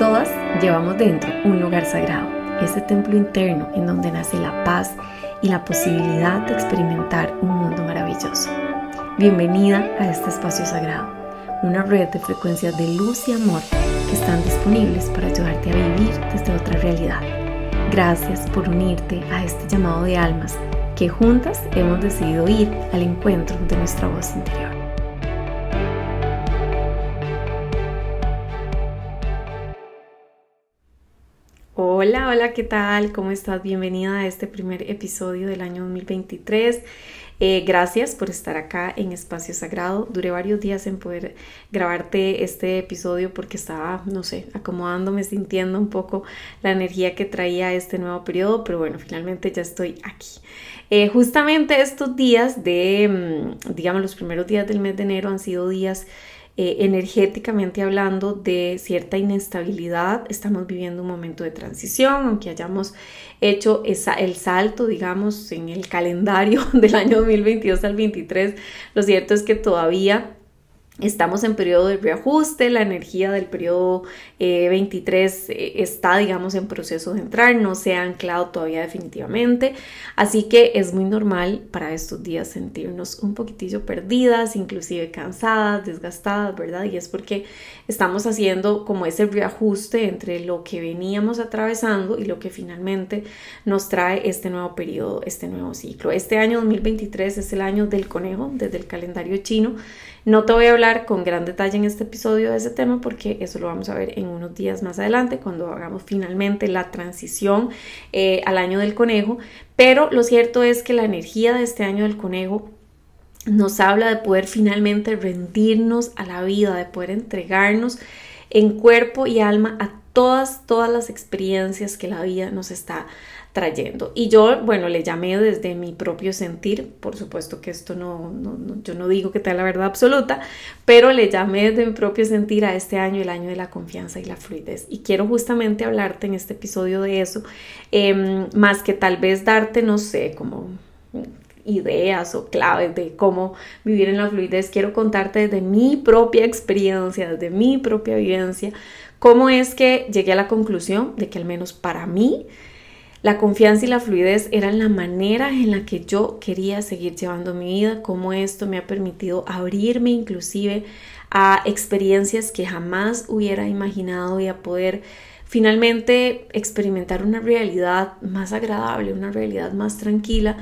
Todas llevamos dentro un lugar sagrado, ese templo interno en donde nace la paz y la posibilidad de experimentar un mundo maravilloso. Bienvenida a este espacio sagrado, una red de frecuencias de luz y amor que están disponibles para ayudarte a vivir desde otra realidad. Gracias por unirte a este llamado de almas que juntas hemos decidido ir al encuentro de nuestra voz interior. Hola, hola, ¿qué tal? ¿Cómo estás? Bienvenida a este primer episodio del año 2023. Eh, gracias por estar acá en Espacio Sagrado. Duré varios días en poder grabarte este episodio porque estaba, no sé, acomodándome, sintiendo un poco la energía que traía este nuevo periodo, pero bueno, finalmente ya estoy aquí. Eh, justamente estos días de, mm, digamos, los primeros días del mes de enero han sido días eh, energéticamente hablando de cierta inestabilidad. Estamos viviendo un momento de transición, aunque hayamos hecho esa, el salto, digamos, en el calendario del año 2022 al 2023. Lo cierto es que todavía Estamos en periodo de reajuste, la energía del periodo 23 eh, eh, está, digamos, en proceso de entrar, no se ha anclado todavía definitivamente, así que es muy normal para estos días sentirnos un poquitillo perdidas, inclusive cansadas, desgastadas, ¿verdad? Y es porque estamos haciendo como ese reajuste entre lo que veníamos atravesando y lo que finalmente nos trae este nuevo periodo, este nuevo ciclo. Este año 2023 es el año del conejo desde el calendario chino no te voy a hablar con gran detalle en este episodio de ese tema porque eso lo vamos a ver en unos días más adelante cuando hagamos finalmente la transición eh, al año del conejo. Pero lo cierto es que la energía de este año del conejo nos habla de poder finalmente rendirnos a la vida, de poder entregarnos en cuerpo y alma a todas, todas las experiencias que la vida nos está trayendo. Y yo, bueno, le llamé desde mi propio sentir, por supuesto que esto no, yo no digo que tenga la verdad absoluta, pero le llamé desde mi propio sentir a este año, el año de la confianza y la fluidez. Y quiero justamente hablarte en este episodio de eso, em, más que tal vez darte, no sé, como ideas o claves de cómo vivir en la fluidez, quiero contarte desde mi propia experiencia, desde mi propia vivencia, cómo es que llegué a la conclusión de que al menos para mí la confianza y la fluidez eran la manera en la que yo quería seguir llevando mi vida, cómo esto me ha permitido abrirme inclusive a experiencias que jamás hubiera imaginado y a poder finalmente experimentar una realidad más agradable, una realidad más tranquila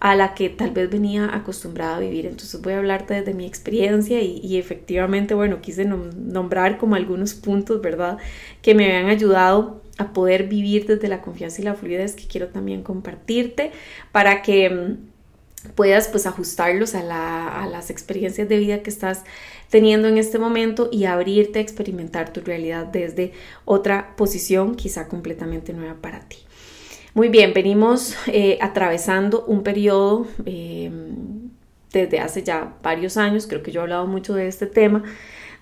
a la que tal vez venía acostumbrada a vivir. Entonces voy a hablarte desde mi experiencia y, efectivamente, bueno, quise nombrar como algunos puntos, ¿verdad? Que me habían ayudado a poder vivir desde la confianza y la fluidez que quiero también compartirte para que mm, puedas pues ajustarlos a, las experiencias de vida que estás teniendo en este momento y abrirte a experimentar tu realidad desde otra posición quizá completamente nueva para ti. Muy bien, venimos eh, atravesando un periodo em, desde hace ya varios años, creo que yo he hablado mucho de este tema,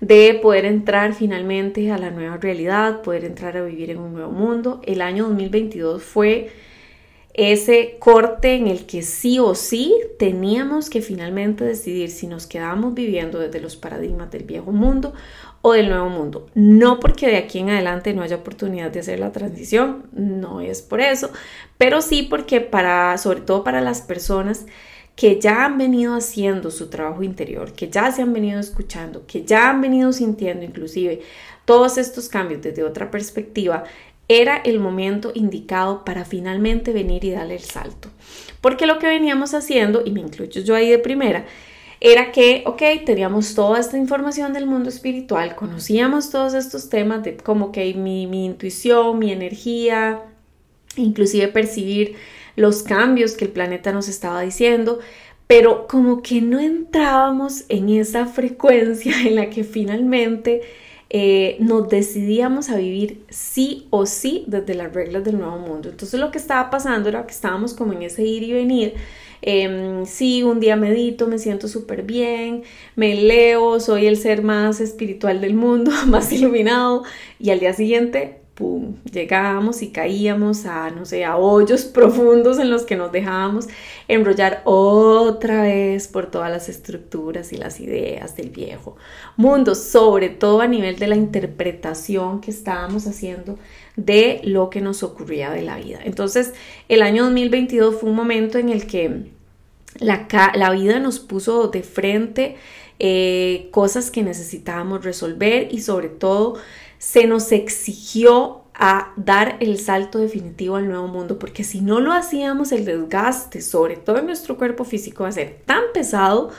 de poder entrar finalmente a la nueva realidad, poder entrar a vivir en un nuevo mundo. El año 2022 fue ese corte en el que sí o sí teníamos que finalmente decidir si nos quedamos viviendo desde los paradigmas del viejo mundo o del nuevo mundo. No porque de aquí en adelante no haya oportunidad de hacer la transición, no es por eso, pero sí porque para, sobre todo para las personas que ya han venido haciendo su trabajo interior, que ya se han venido escuchando, que ya han venido sintiendo inclusive todos estos cambios desde otra perspectiva, era el momento indicado para finalmente venir y darle el salto. Porque lo que veníamos haciendo, y me incluyo yo ahí de primera, era que, ok, teníamos toda esta información del mundo espiritual, conocíamos todos estos temas de como que mi, mi intuición, mi energía, inclusive percibir los cambios que el planeta nos estaba diciendo, pero como que no entrábamos en esa frecuencia en la que finalmente eh, nos decidíamos a vivir sí o sí desde las reglas del nuevo mundo. Entonces lo que estaba pasando era que estábamos como en ese ir y venir. Eh, sí, un día medito, me siento súper bien, me leo, soy el ser más espiritual del mundo, más iluminado, y al día siguiente Llegábamos y caíamos a, no sé, a hoyos profundos en los que nos dejábamos enrollar otra vez por todas las estructuras y las ideas del viejo mundo, sobre todo a nivel de la interpretación que estábamos haciendo de lo que nos ocurría de la vida. Entonces, el año 2022 fue un momento en el que la, la vida nos puso de frente eh, cosas que necesitábamos resolver y sobre todo se nos exigió a dar el salto definitivo al nuevo mundo, porque si no lo hacíamos, el desgaste, sobre todo en nuestro cuerpo físico, va a ser tan pesado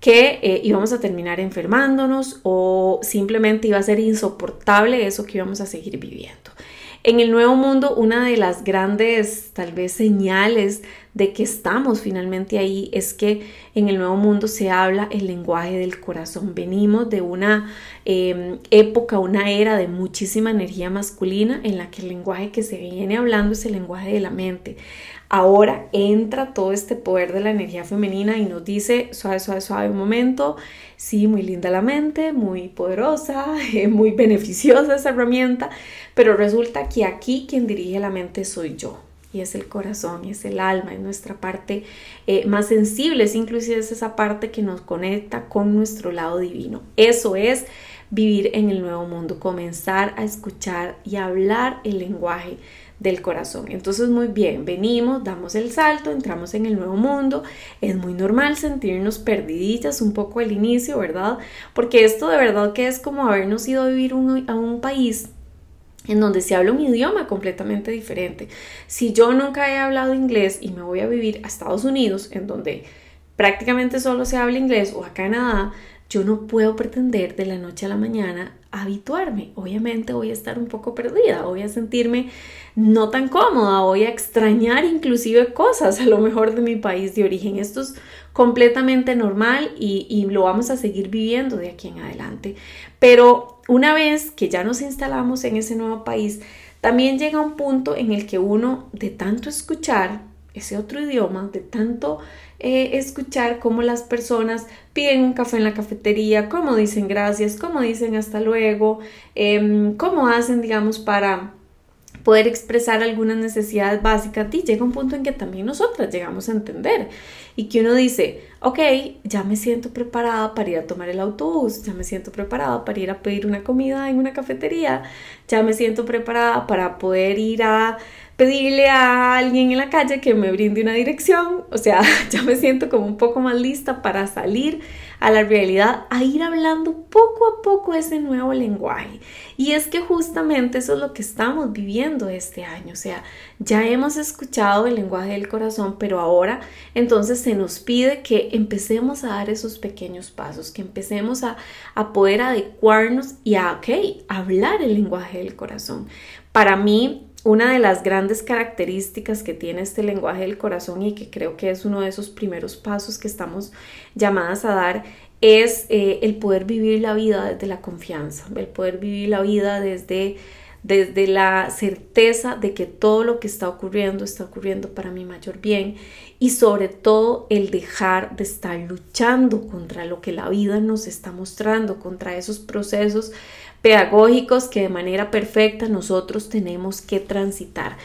que eh, íbamos a terminar enfermándonos o simplemente iba a ser insoportable eso que íbamos a seguir viviendo. En el nuevo mundo, una de las grandes, tal vez, señales de que estamos finalmente ahí es que en el nuevo mundo se habla el lenguaje del corazón. Venimos de una em, época, una era de muchísima energía masculina en la que el lenguaje que se viene hablando es el lenguaje de la mente. Ahora entra todo este poder de la energía femenina y nos dice, suave, suave, suave, un momento, sí, muy linda la mente, muy poderosa, muy beneficiosa esa herramienta, pero resulta que aquí quien dirige la mente soy yo. Y es el corazón, y es el alma, es nuestra parte eh, más sensible, es inclusive es esa parte que nos conecta con nuestro lado divino. Eso es vivir en el nuevo mundo, comenzar a escuchar y hablar el lenguaje del corazón. Entonces, muy bien, venimos, damos el salto, entramos en el nuevo mundo. Es muy normal sentirnos perdiditas un poco al inicio, ¿verdad? Porque esto de verdad que es como habernos ido a vivir a un país en donde se habla un idioma completamente diferente. Si yo nunca he hablado inglés y me voy a vivir a Estados Unidos, en donde prácticamente solo se habla inglés, o a Canadá, yo no puedo pretender de la noche a la mañana habituarme. Obviamente voy a estar un poco perdida, voy a sentirme no tan cómoda, voy a extrañar inclusive cosas a lo mejor de mi país de origen. Esto es completamente normal y, y lo vamos a seguir viviendo de aquí en adelante. Pero una vez que ya nos instalamos en ese nuevo país, también llega un punto en el que uno de tanto escuchar ese otro idioma, de tanto eh, escuchar cómo las personas piden un café en la cafetería, cómo dicen gracias, cómo dicen hasta luego, em, cómo hacen, digamos, para poder expresar algunas necesidades básicas y llega un punto en que también nosotras llegamos a entender. Y que uno dice, ok, ya me siento preparada para ir a tomar el autobús, ya me siento preparada para ir a pedir una comida en una cafetería, ya me siento preparada para poder ir a pedirle a alguien en la calle que me brinde una dirección, o sea, ya me siento como un poco más lista para salir a la realidad, a ir hablando poco a poco ese nuevo lenguaje. Y es que justamente eso es lo que estamos viviendo este año, o sea, ya hemos escuchado el lenguaje del corazón, pero ahora entonces se nos pide que empecemos a dar esos pequeños pasos, que empecemos a, a poder adecuarnos y a, ok, hablar el lenguaje del corazón. Para mí, una de las grandes características que tiene este lenguaje del corazón y que creo que es uno de esos primeros pasos que estamos llamadas a dar es eh, el poder vivir la vida desde la confianza, el poder vivir la vida desde, desde la certeza de que todo lo que está ocurriendo está ocurriendo para mi mayor bien y sobre todo el dejar de estar luchando contra lo que la vida nos está mostrando, contra esos procesos pedagógicos que de manera perfecta nosotros tenemos que transitar.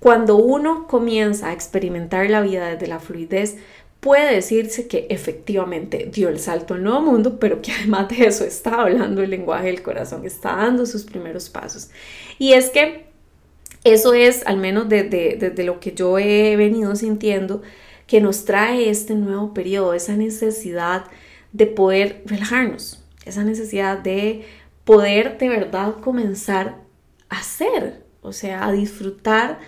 Cuando uno comienza a experimentar la vida desde la fluidez, puede decirse que efectivamente dio el salto al nuevo mundo, pero que además de eso está hablando el lenguaje del corazón, está dando sus primeros pasos. Y es que eso es, al menos desde, lo que yo he venido sintiendo, que nos trae este nuevo periodo, esa necesidad de poder relajarnos, esa necesidad de poder de verdad comenzar a ser, o sea, a disfrutar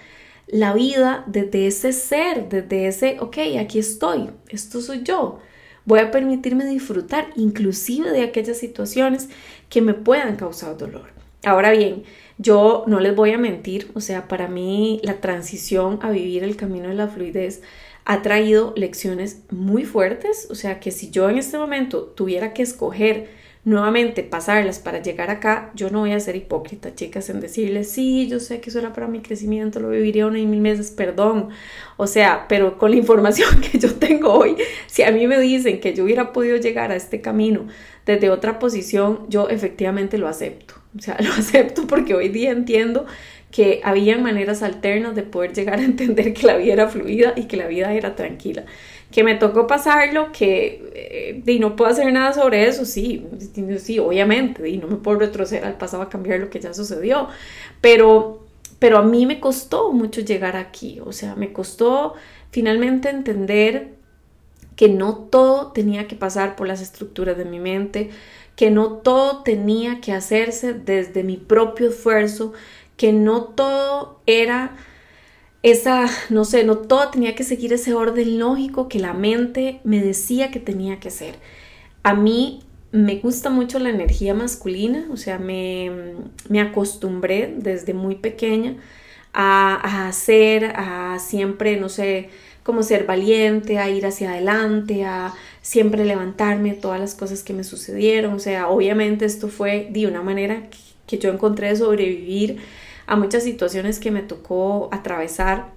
la vida desde ese ser, desde ese, ok, aquí estoy, esto soy yo. Voy a permitirme disfrutar inclusive de aquellas situaciones que me puedan causar dolor. Ahora bien, yo no les voy a mentir, o sea, para mí la transición a vivir el camino de la fluidez ha traído lecciones muy fuertes, o sea, que si yo en este momento tuviera que escoger nuevamente pasarlas para llegar acá, yo no voy a ser hipócrita, chicas, en decirles, sí, yo sé que eso era para mi crecimiento, lo viviría una y mil meses, perdón. O sea, pero con la información que yo tengo hoy, si a mí me dicen que yo hubiera podido llegar a este camino desde otra posición, yo efectivamente lo acepto. o sea, lo acepto porque hoy día entiendo que había maneras alternas de poder llegar a entender que la vida era fluida y que la vida era tranquila. Que me tocó pasarlo, que eh, no puedo hacer nada sobre eso, sí, sí, obviamente, y no me puedo retroceder al pasado a cambiar lo que ya sucedió, pero, pero a mí me costó mucho llegar aquí, o sea, me costó finalmente entender que no todo tenía que pasar por las estructuras de mi mente, que no todo tenía que hacerse desde mi propio esfuerzo, que no todo era esa, no sé, no todo tenía que seguir ese orden lógico que la mente me decía que tenía que ser. A mí me gusta mucho la energía masculina, o sea, me, me acostumbré desde muy pequeña a, hacer, a siempre, no sé, como ser valiente, a ir hacia adelante, a siempre levantarme, todas las cosas que me sucedieron. O sea, obviamente esto fue de una manera que, yo encontré de sobrevivir a muchas situaciones que me tocó atravesar.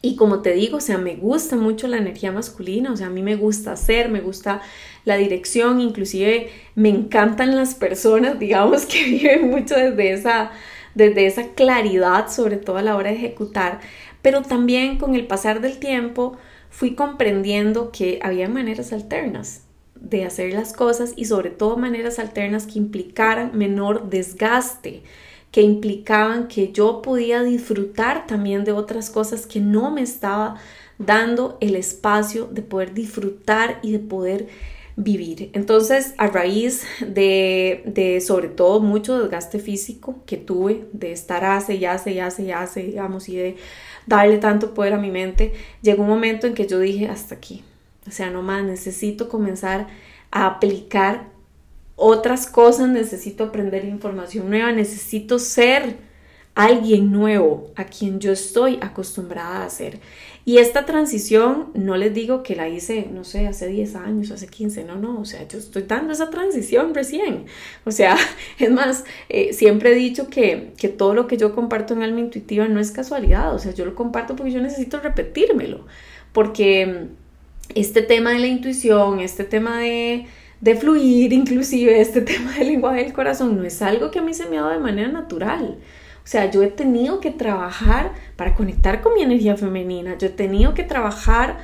Y como te digo, o sea, me gusta mucho la energía masculina, o sea, a mí me gusta hacer, me gusta la dirección, inclusive me encantan las personas, digamos, que viven mucho desde esa, desde esa claridad, sobre todo a la hora de ejecutar, pero también con el pasar del tiempo fui comprendiendo que había maneras alternas de hacer las cosas y sobre todo maneras alternas que implicaran menor desgaste, que implicaban que yo podía disfrutar también de otras cosas que no me estaba dando el espacio de poder disfrutar y de poder vivir. Entonces, a raíz de, de, sobre todo mucho desgaste físico que tuve, de estar hace y hace y hace y hace, digamos, y de darle tanto poder a mi mente, llegó un momento en que yo dije, hasta aquí, o sea, no más, necesito comenzar a aplicar otras cosas, necesito aprender información nueva, necesito ser alguien nuevo a quien yo estoy acostumbrada a hacer. Y esta transición, no les digo que la hice, no sé, hace 10 años, hace 15, no, no, o sea, yo estoy dando esa transición recién. O sea, es más, eh, siempre he dicho que, que todo lo que yo comparto en Alma Intuitiva no es casualidad, o sea, yo lo comparto porque yo necesito repetírmelo, porque este tema de la intuición, este tema de de fluir, inclusive este tema del lenguaje del corazón, no es algo que a mí se me ha dado de manera natural. O sea, yo he tenido que trabajar para conectar con mi energía femenina, yo he tenido que trabajar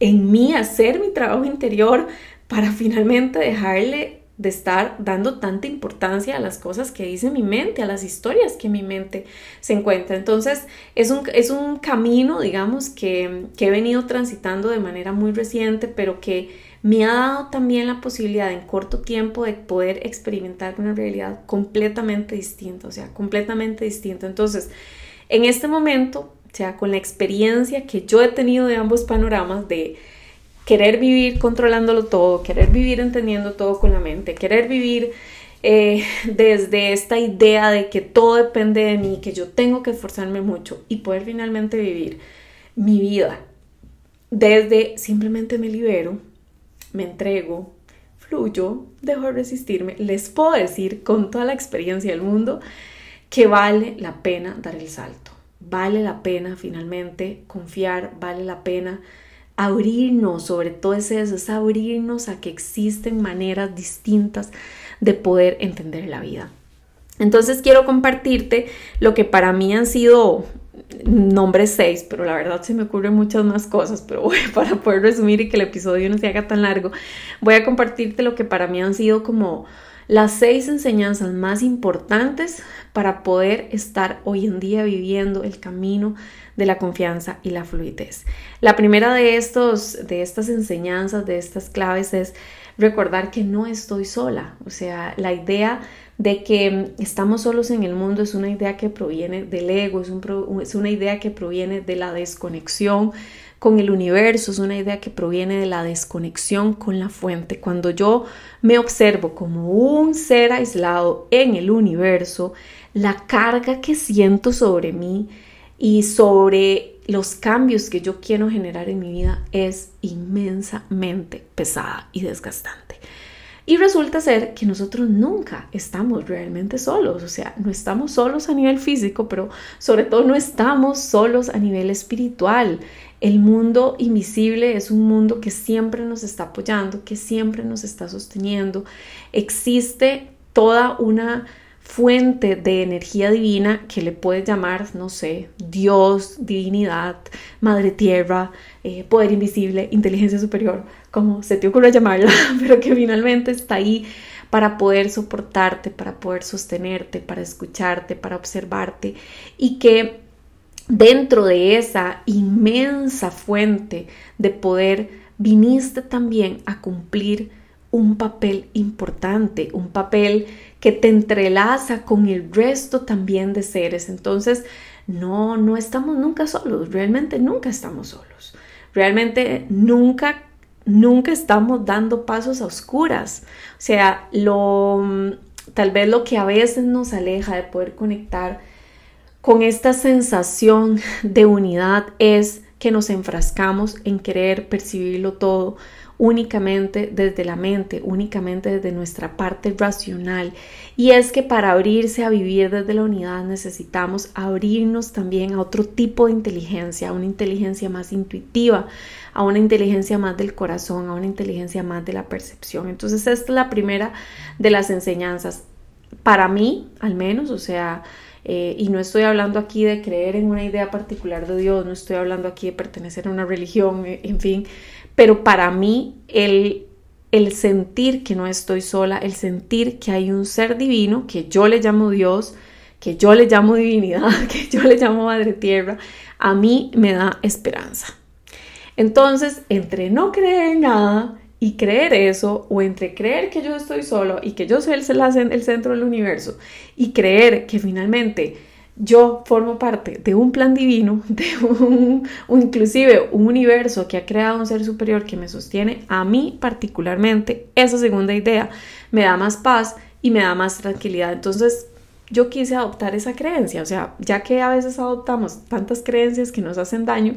en mí, hacer mi trabajo interior para finalmente dejarle de estar dando tanta importancia a las cosas que dice mi mente, a las historias que mi mente se encuentra. Entonces, es un, es un camino, digamos, que, que he venido transitando de manera muy reciente, pero que me ha dado también la posibilidad en corto tiempo de poder experimentar una realidad completamente distinta, o sea, completamente distinta. Entonces, en este momento, o sea, con la experiencia que yo he tenido de ambos panoramas, de querer vivir controlándolo todo, querer vivir entendiendo todo con la mente, querer vivir eh, desde esta idea de que todo depende de mí, que yo tengo que esforzarme mucho y poder finalmente vivir mi vida desde simplemente me libero, me entrego, fluyo, dejo de resistirme, les puedo decir con toda la experiencia del mundo que vale la pena dar el salto, vale la pena finalmente confiar, vale la pena abrirnos, sobre todo es eso, es abrirnos a que existen maneras distintas de poder entender la vida. Entonces quiero compartirte lo que para mí han sido nombre 6, pero la verdad se me ocurren muchas más cosas, pero para poder resumir y que el episodio no se haga tan largo, voy a compartirte lo que para mí han sido como las seis enseñanzas más importantes para poder estar hoy en día viviendo el camino de la confianza y la fluidez. La primera de, estos, de estas enseñanzas, de estas claves es recordar que no estoy sola. O sea, la idea de que estamos solos en el mundo es una idea que proviene del ego, es, es una idea que proviene de la desconexión con el universo, es una idea que proviene de la desconexión con la fuente. Cuando yo me observo como un ser aislado en el universo, la carga que siento sobre mí y sobre los cambios que yo quiero generar en mi vida es inmensamente pesada y desgastante. Y resulta ser que nosotros nunca estamos realmente solos, o sea, no estamos solos a nivel físico, pero sobre todo no estamos solos a nivel espiritual. El mundo invisible es un mundo que siempre nos está apoyando, que siempre nos está sosteniendo. Existe toda una fuente de energía divina que le puedes llamar, no sé, Dios, divinidad, Madre Tierra, eh, poder invisible, inteligencia superior, como se te ocurra llamarla, pero que finalmente está ahí para poder soportarte, para poder sostenerte, para escucharte, para observarte y que dentro de esa inmensa fuente de poder viniste también a cumplir un papel importante, un papel que te entrelaza con el resto también de seres. Entonces, no, no estamos nunca solos, realmente nunca estamos solos. Realmente nunca, nunca estamos dando pasos a oscuras. O sea, lo, tal vez lo que a veces nos aleja de poder conectar con esta sensación de unidad es que nos enfrascamos en querer percibirlo todo únicamente desde la mente, únicamente desde nuestra parte racional. Y es que para abrirse a vivir desde la unidad necesitamos abrirnos también a otro tipo de inteligencia, a una inteligencia más intuitiva, a una inteligencia más del corazón, a una inteligencia más de la percepción. Entonces esta es la primera de las enseñanzas. Para mí, al menos, o sea, eh, y no estoy hablando aquí de creer en una idea particular de Dios, no estoy hablando aquí de pertenecer a una religión, eh, en fin, pero para mí el, el sentir que no estoy sola, el sentir que hay un ser divino, que yo le llamo Dios, que yo le llamo divinidad, que yo le llamo Madre Tierra, a mí me da esperanza. Entonces, entre no creer en nada y creer eso, o entre creer que yo estoy solo y que yo soy el, el centro del universo, y creer que finalmente yo formo parte de un plan divino, de un, inclusive un universo que ha creado un ser superior que me sostiene, a mí particularmente esa segunda idea me da más paz y me da más tranquilidad. Entonces yo quise adoptar esa creencia, o sea, ya que a veces adoptamos tantas creencias que nos hacen daño,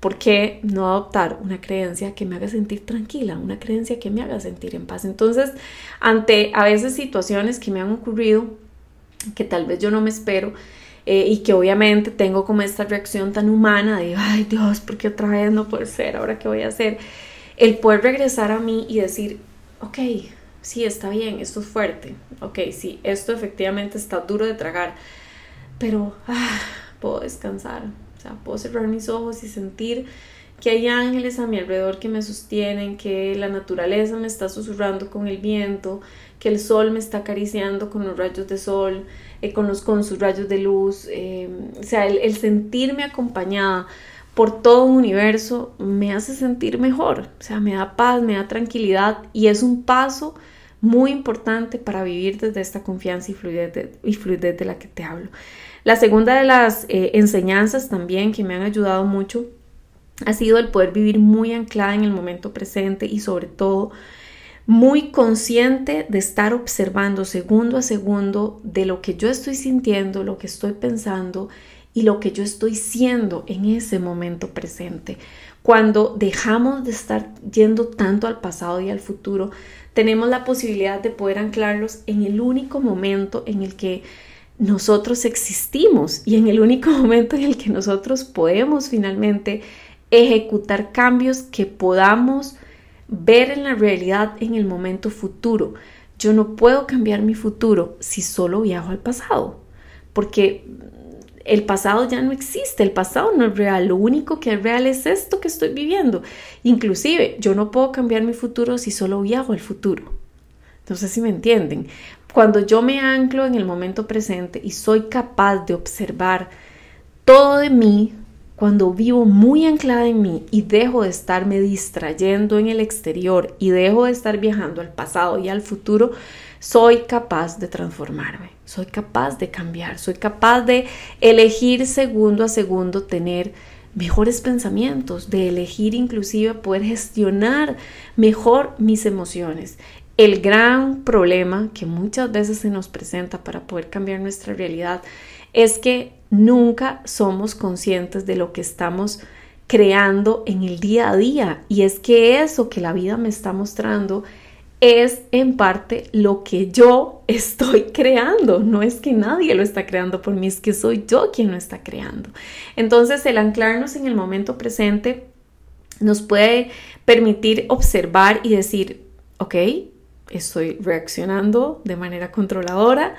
¿por qué no adoptar una creencia que me haga sentir tranquila, una creencia que me haga sentir en paz? Entonces, ante a veces situaciones que me han ocurrido, que tal vez yo no me espero, eh, y que obviamente tengo como esta reacción tan humana de, ay Dios, ¿por qué otra vez no puede ser? ¿Ahora qué voy a hacer? El poder regresar a mí y decir, ok, sí, está bien, esto es fuerte, ok, sí, esto efectivamente está duro de tragar, pero ah, puedo descansar, o sea, puedo cerrar mis ojos y sentir que hay ángeles a mi alrededor que me sostienen, que la naturaleza me está susurrando con el viento, que el sol me está acariciando con los rayos de sol, eh, con, sus rayos de luz, eh, o sea, el, sentirme acompañada por todo un universo me hace sentir mejor, o sea, me da paz, me da tranquilidad y es un paso muy importante para vivir desde esta confianza y fluidez de, y fluidez de la que te hablo. La segunda de las eh, enseñanzas también que me han ayudado mucho ha sido el poder vivir muy anclada en el momento presente y sobre todo muy consciente de estar observando segundo a segundo de lo que yo estoy sintiendo, lo que estoy pensando y lo que yo estoy siendo en ese momento presente. Cuando dejamos de estar yendo tanto al pasado y al futuro, tenemos la posibilidad de poder anclarlos en el único momento en el que nosotros existimos y en el único momento en el que nosotros podemos finalmente ejecutar cambios que podamos ver en la realidad en el momento futuro. Yo no puedo cambiar mi futuro si solo viajo al pasado, porque el pasado ya no existe, el pasado no es real, lo único que es real es esto que estoy viviendo. Inclusive, yo no puedo cambiar mi futuro si solo viajo al futuro. Entonces, si me entienden, cuando yo me anclo en el momento presente y soy capaz de observar todo de mí, cuando vivo muy anclada en mí y dejo de estarme distrayendo en el exterior y dejo de estar viajando al pasado y al futuro, soy capaz de transformarme, soy capaz de cambiar, soy capaz de elegir segundo a segundo tener mejores pensamientos, de elegir inclusive poder gestionar mejor mis emociones. El gran problema que muchas veces se nos presenta para poder cambiar nuestra realidad es que nunca somos conscientes de lo que estamos creando en el día a día. Y es que eso que la vida me está mostrando es en parte lo que yo estoy creando. No es que nadie lo está creando por mí, es que soy yo quien lo está creando. Entonces el anclarnos en el momento presente nos puede permitir observar y decir, ok, estoy reaccionando de manera controladora,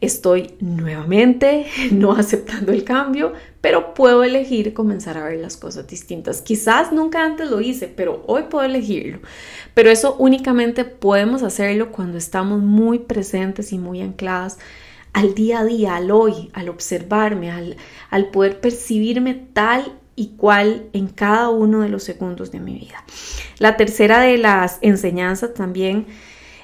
Estoy nuevamente no aceptando el cambio, pero puedo elegir comenzar a ver las cosas distintas. Quizás nunca antes lo hice, pero hoy puedo elegirlo. Pero eso únicamente podemos hacerlo cuando estamos muy presentes y muy ancladas al día a día, al hoy, al observarme, al, al poder percibirme tal y cual en cada uno de los segundos de mi vida. La tercera de las enseñanzas también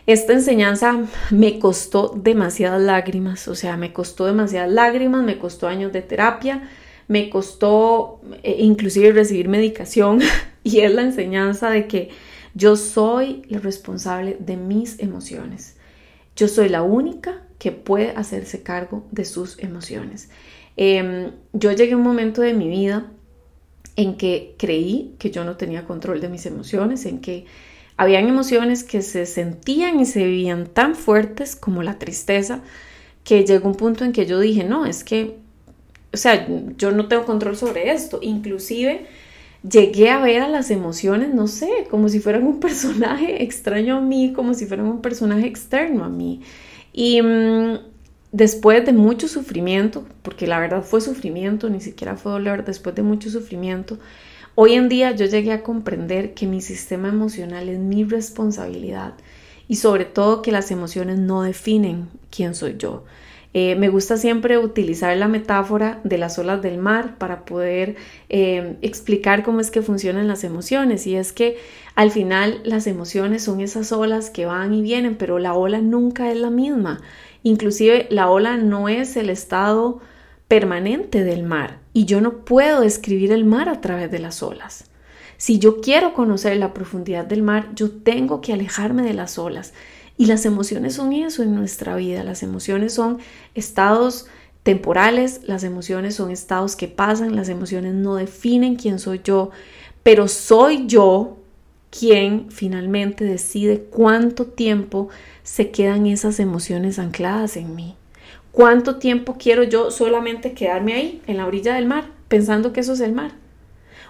esta enseñanza me costó demasiadas lágrimas, o sea, me costó demasiadas lágrimas, me costó años de terapia, me costó eh, inclusive recibir medicación y es la enseñanza de que yo soy la responsable de mis emociones. Yo soy la única que puede hacerse cargo de sus emociones. Em, yo llegué a un momento de mi vida en que creí que yo no tenía control de mis emociones, en que habían emociones que se sentían y se vivían tan fuertes como la tristeza, que llegó un punto en que yo dije, no, es que, o sea, yo no tengo control sobre esto. Inclusive llegué a ver a las emociones, no sé, como si fueran un personaje extraño a mí, como si fueran un personaje externo a mí. Y mm, después de mucho sufrimiento, porque la verdad fue sufrimiento, ni siquiera fue dolor, después de mucho sufrimiento, Hoy en día yo llegué a comprender que mi sistema emocional es mi responsabilidad y sobre todo que las emociones no definen quién soy yo. Eh, me gusta siempre utilizar la metáfora de las olas del mar para poder eh, explicar cómo es que funcionan las emociones y es que al final las emociones son esas olas que van y vienen, pero la ola nunca es la misma. Inclusive la ola no es el estado permanente del mar y yo no puedo describir el mar a través de las olas. Si yo quiero conocer la profundidad del mar, yo tengo que alejarme de las olas. Y las emociones son eso en nuestra vida. Las emociones son estados temporales, las emociones son estados que pasan, las emociones no definen quién soy yo, pero soy yo quien finalmente decide cuánto tiempo se quedan esas emociones ancladas en mí. ¿Cuánto tiempo quiero yo solamente quedarme ahí, en la orilla del mar, pensando que eso es el mar?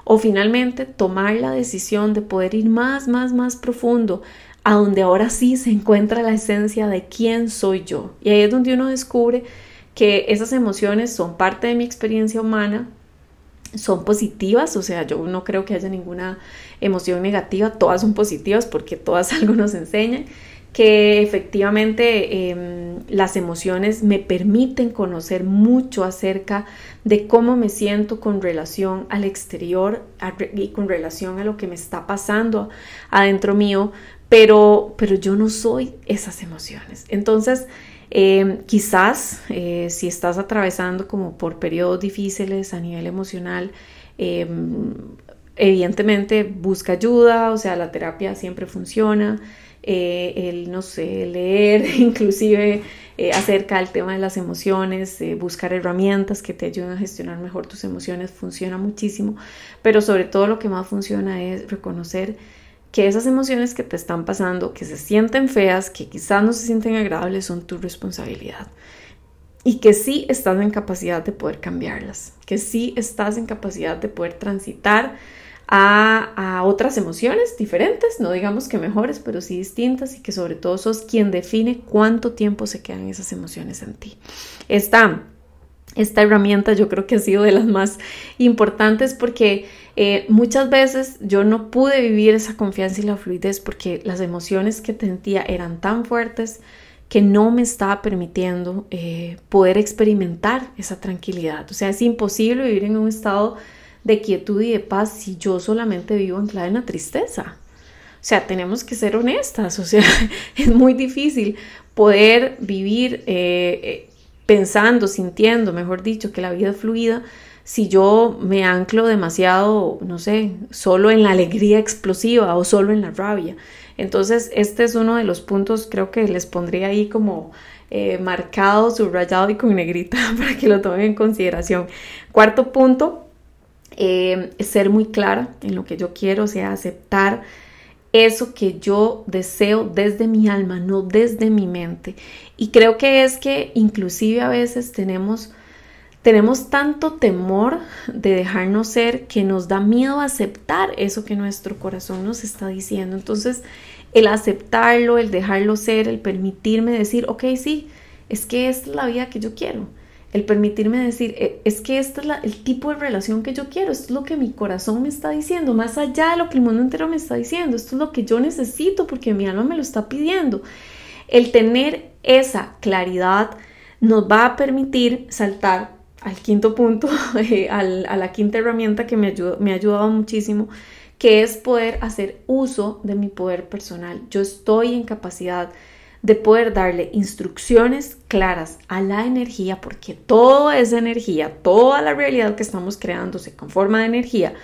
O finalmente tomar la decisión de poder ir más, más, más profundo, a donde ahora sí se encuentra la esencia de quién soy yo. Y ahí es donde uno descubre que esas emociones son parte de mi experiencia humana, son positivas, o sea, yo no creo que haya ninguna emoción negativa, todas son positivas porque todas algo nos enseñan que efectivamente em, las emociones me permiten conocer mucho acerca de cómo me siento con relación al exterior y con relación a lo que me está pasando adentro mío, pero, pero yo no soy esas emociones. Entonces, em, quizás eh, si estás atravesando como por periodos difíciles a nivel emocional, em, evidentemente busca ayuda, o sea, la terapia siempre funciona. Eh, el, no sé, leer inclusive eh, acerca del tema de las emociones, eh, buscar herramientas que te ayuden a gestionar mejor tus emociones, funciona muchísimo, pero sobre todo lo que más funciona es reconocer que esas emociones que te están pasando, que se sienten feas, que quizás no se sienten agradables, son tu responsabilidad. Y que sí estás en capacidad de poder cambiarlas, que sí estás en capacidad de poder transitar a, otras emociones diferentes, no digamos que mejores, pero sí distintas y que sobre todo sos quien define cuánto tiempo se quedan esas emociones en ti. Esta, esta herramienta yo creo que ha sido de las más importantes porque eh, muchas veces yo no pude vivir esa confianza y la fluidez porque las emociones que sentía eran tan fuertes que no me estaba permitiendo eh, poder experimentar esa tranquilidad. O sea, es imposible vivir en un estado de quietud y de paz si yo solamente vivo anclada en la tristeza? O sea, tenemos que ser honestas, o sea, es muy difícil poder vivir eh, eh, pensando, sintiendo, mejor dicho, que la vida es fluida si yo me anclo demasiado, no sé, solo en la alegría explosiva o solo en la rabia. Entonces, este es uno de los puntos, creo que les pondría ahí como eh, marcado, subrayado y con negrita para que lo tomen en consideración. Cuarto punto, eh, ser muy clara en lo que yo quiero, o sea, aceptar eso que yo deseo desde mi alma, no desde mi mente. Y creo que es que inclusive a veces tenemos tenemos tanto temor de dejarnos ser que nos da miedo aceptar eso que nuestro corazón nos está diciendo. Entonces, el aceptarlo, el dejarlo ser, el permitirme decir, ok, sí, es que es la vida que yo quiero. El permitirme decir, e, es que este es el tipo de relación que yo quiero, esto es lo que mi corazón me está diciendo, más allá de lo que el mundo entero me está diciendo, esto es lo que yo necesito porque mi alma me lo está pidiendo. El tener esa claridad nos va a permitir saltar al quinto punto, eh, a la quinta herramienta que me, me ha ayudado muchísimo, que es poder hacer uso de mi poder personal. Yo estoy en capacidad de poder darle instrucciones claras a la energía, porque toda esa energía, toda la realidad que estamos creando se conforma de energía,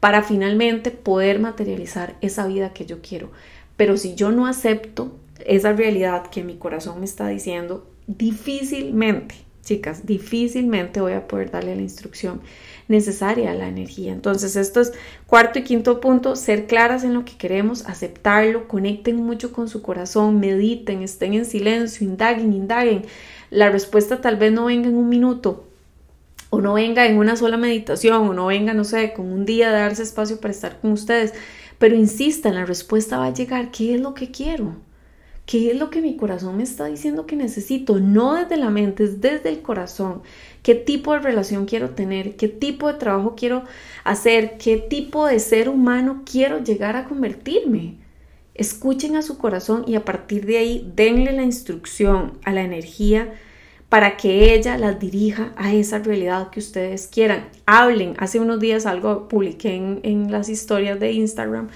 para finalmente poder materializar esa vida que yo quiero. Pero si yo no acepto esa realidad que mi corazón me está diciendo, difícilmente, chicas, difícilmente voy a poder darle la instrucción necesaria a la energía. Entonces, esto es cuarto y quinto punto, ser claras en lo que queremos, aceptarlo, conecten mucho con su corazón, mediten, estén en silencio, indaguen, indaguen. La respuesta tal vez no venga en un minuto, o no venga en una sola meditación, o no venga, no sé, con un día de darse espacio para estar con ustedes, pero insistan, la respuesta va a llegar, ¿qué es lo que quiero? ¿Qué es lo que mi corazón me está diciendo que necesito? No desde la mente, es desde el corazón. ¿Qué tipo de relación quiero tener? ¿Qué tipo de trabajo quiero hacer? ¿Qué tipo de ser humano quiero llegar a convertirme? Escuchen a su corazón y a partir de ahí denle la instrucción a la energía para que ella las dirija a esa realidad que ustedes quieran. Hablen. Hace unos días algo publiqué en, las historias de Instagram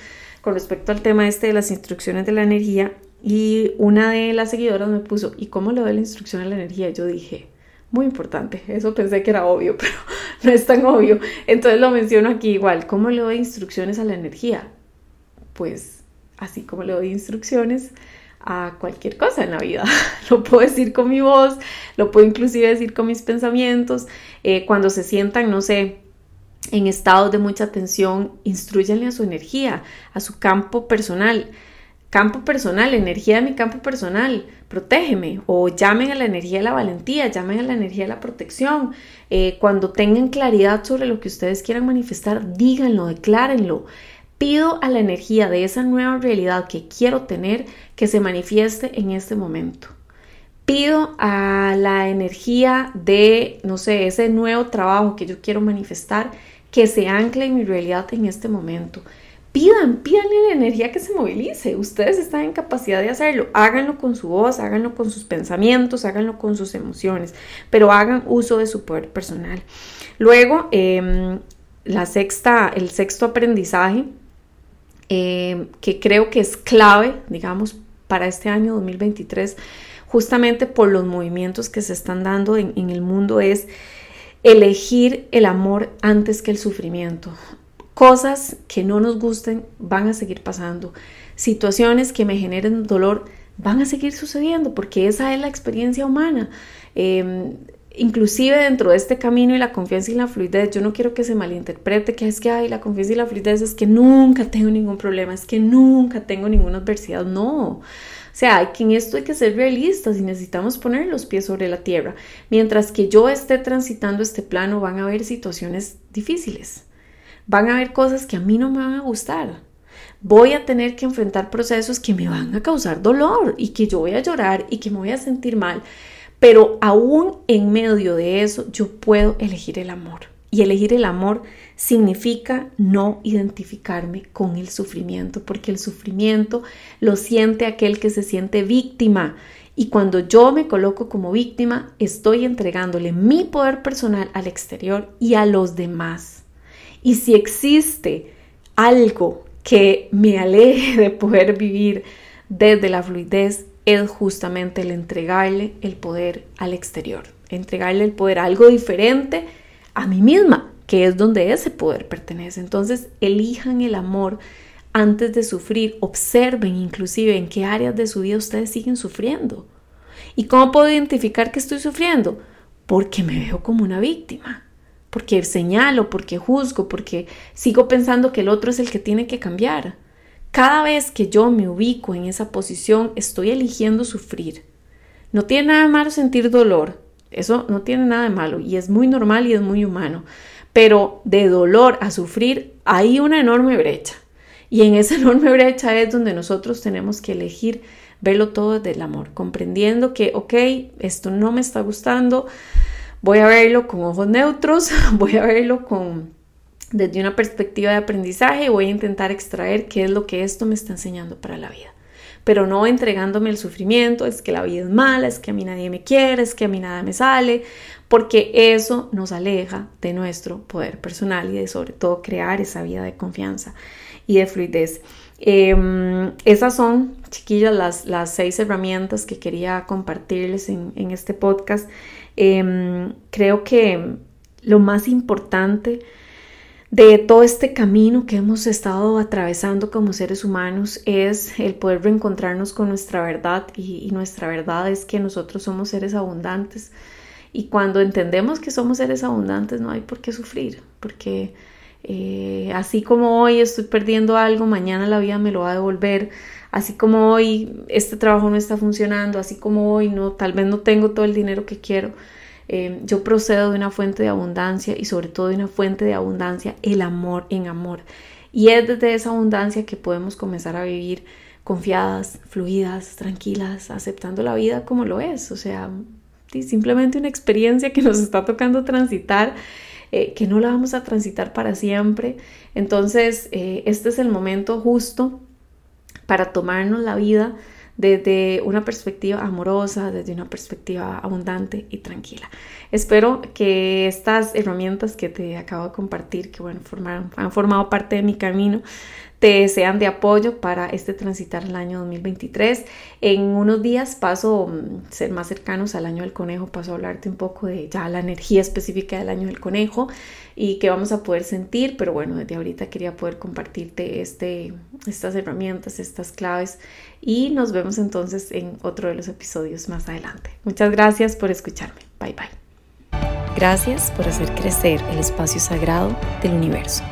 con respecto al tema este de las instrucciones de la energía y una de las seguidoras me puso, ¿y cómo le doy la instrucción a la energía? Yo dije, muy importante, eso pensé que era obvio, pero no es tan obvio. Entonces lo menciono aquí igual, ¿cómo le doy instrucciones a la energía? Pues así como le doy instrucciones a cualquier cosa en la vida. Lo puedo decir con mi voz, lo puedo inclusive decir con mis pensamientos. Eh, cuando se sientan, no sé, en estados de mucha tensión, instruyenle a su energía, a su campo personal campo personal, energía de mi campo personal, protégeme o llamen a la energía de la valentía, llamen a la energía de la protección. Eh, cuando tengan claridad sobre lo que ustedes quieran manifestar, díganlo, declárenlo. Pido a la energía de esa nueva realidad que quiero tener que se manifieste en este momento. Pido a la energía de, no sé, ese nuevo trabajo que yo quiero manifestar que se ancle en mi realidad en este momento pidan, pídanle la energía que se movilice. Ustedes están en capacidad de hacerlo. Háganlo con su voz, háganlo con sus pensamientos, háganlo con sus emociones, pero hagan uso de su poder personal. Luego, em, la sexta, el sexto aprendizaje, em, que creo que es clave, digamos, para este año 2023, justamente por los movimientos que se están dando en, en el mundo, es elegir el amor antes que el sufrimiento. Cosas que no nos gusten van a seguir pasando. Situaciones que me generen dolor van a seguir sucediendo porque esa es la experiencia humana. Em, inclusive dentro de este camino y la confianza y la fluidez, yo no quiero que se malinterprete que es que hay la confianza y la fluidez es que nunca tengo ningún problema, es que nunca tengo ninguna adversidad. No. O sea, que en esto hay que ser realistas y necesitamos poner los pies sobre la tierra. Mientras que yo esté transitando este plano, van a haber situaciones difíciles van a haber cosas que a mí no me van a gustar. Voy a tener que enfrentar procesos que me van a causar dolor y que yo voy a llorar y que me voy a sentir mal. Pero aún en medio de eso, yo puedo elegir el amor. Y elegir el amor significa no identificarme con el sufrimiento, porque el sufrimiento lo siente aquel que se siente víctima. Y cuando yo me coloco como víctima, estoy entregándole mi poder personal al exterior y a los demás. Y si existe algo que me aleje de poder vivir desde la fluidez, es justamente el entregarle el poder al exterior, entregarle el poder a algo diferente a mí misma, que es donde ese poder pertenece. Entonces, elijan el amor antes de sufrir, observen inclusive en qué áreas de su vida ustedes siguen sufriendo. ¿Y cómo puedo identificar que estoy sufriendo? Porque me veo como una víctima porque señalo, porque juzgo, porque sigo pensando que el otro es el que tiene que cambiar. Cada vez que yo me ubico en esa posición, estoy eligiendo sufrir. No tiene nada de malo sentir dolor, eso no tiene nada de malo y es muy normal y es muy humano, pero de dolor a sufrir hay una enorme brecha. Y en esa enorme brecha es donde nosotros tenemos que elegir verlo todo desde el amor, comprendiendo que, ok, esto no me está gustando, voy a verlo con ojos neutros, voy a verlo con desde una perspectiva de aprendizaje, voy a intentar extraer qué es lo que esto me está enseñando para la vida pero no entregándome el sufrimiento, es que la vida es mala, es que a mí nadie me quiere, es que a mí nada me sale, porque eso nos aleja de nuestro poder personal y de sobre todo crear esa vida de confianza y de fluidez. Em, esas son, chiquillas, las, las, seis herramientas que quería compartirles en, este podcast. Em, creo que lo más importante de todo este camino que hemos estado atravesando como seres humanos es el poder reencontrarnos con nuestra verdad y, nuestra verdad es que nosotros somos seres abundantes. Y cuando entendemos que somos seres abundantes no hay por qué sufrir porque eh, así como hoy estoy perdiendo algo mañana la vida me lo va a devolver así como hoy este trabajo no está funcionando así como hoy no tal vez no tengo todo el dinero que quiero Em, yo procedo de una fuente de abundancia y sobre todo de una fuente de abundancia, el amor en amor. Y es desde esa abundancia que podemos comenzar a vivir confiadas, fluidas, tranquilas, aceptando la vida como lo es. O sea, simplemente una experiencia que nos está tocando transitar, eh, que no la vamos a transitar para siempre. Entonces, eh, este es el momento justo para tomarnos la vida desde una perspectiva amorosa, desde una perspectiva abundante y tranquila. Espero que estas herramientas que te acabo de compartir, que bueno, han formado parte de mi camino, te sean de apoyo para este transitar el año 2023. En unos días paso mm, ser más cercanos al año del conejo, paso a hablarte un poco de ya la energía específica del año del conejo y qué vamos a poder sentir, pero bueno, desde ahorita quería poder compartirte este, estas herramientas, estas claves y nos vemos entonces en otro de los episodios más adelante. Muchas gracias por escucharme. Bye bye. Gracias por hacer crecer el espacio sagrado del universo.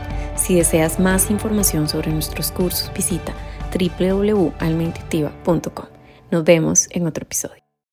Si deseas más información sobre nuestros cursos, visita www.almaintuitiva.com. Nos vemos en otro episodio.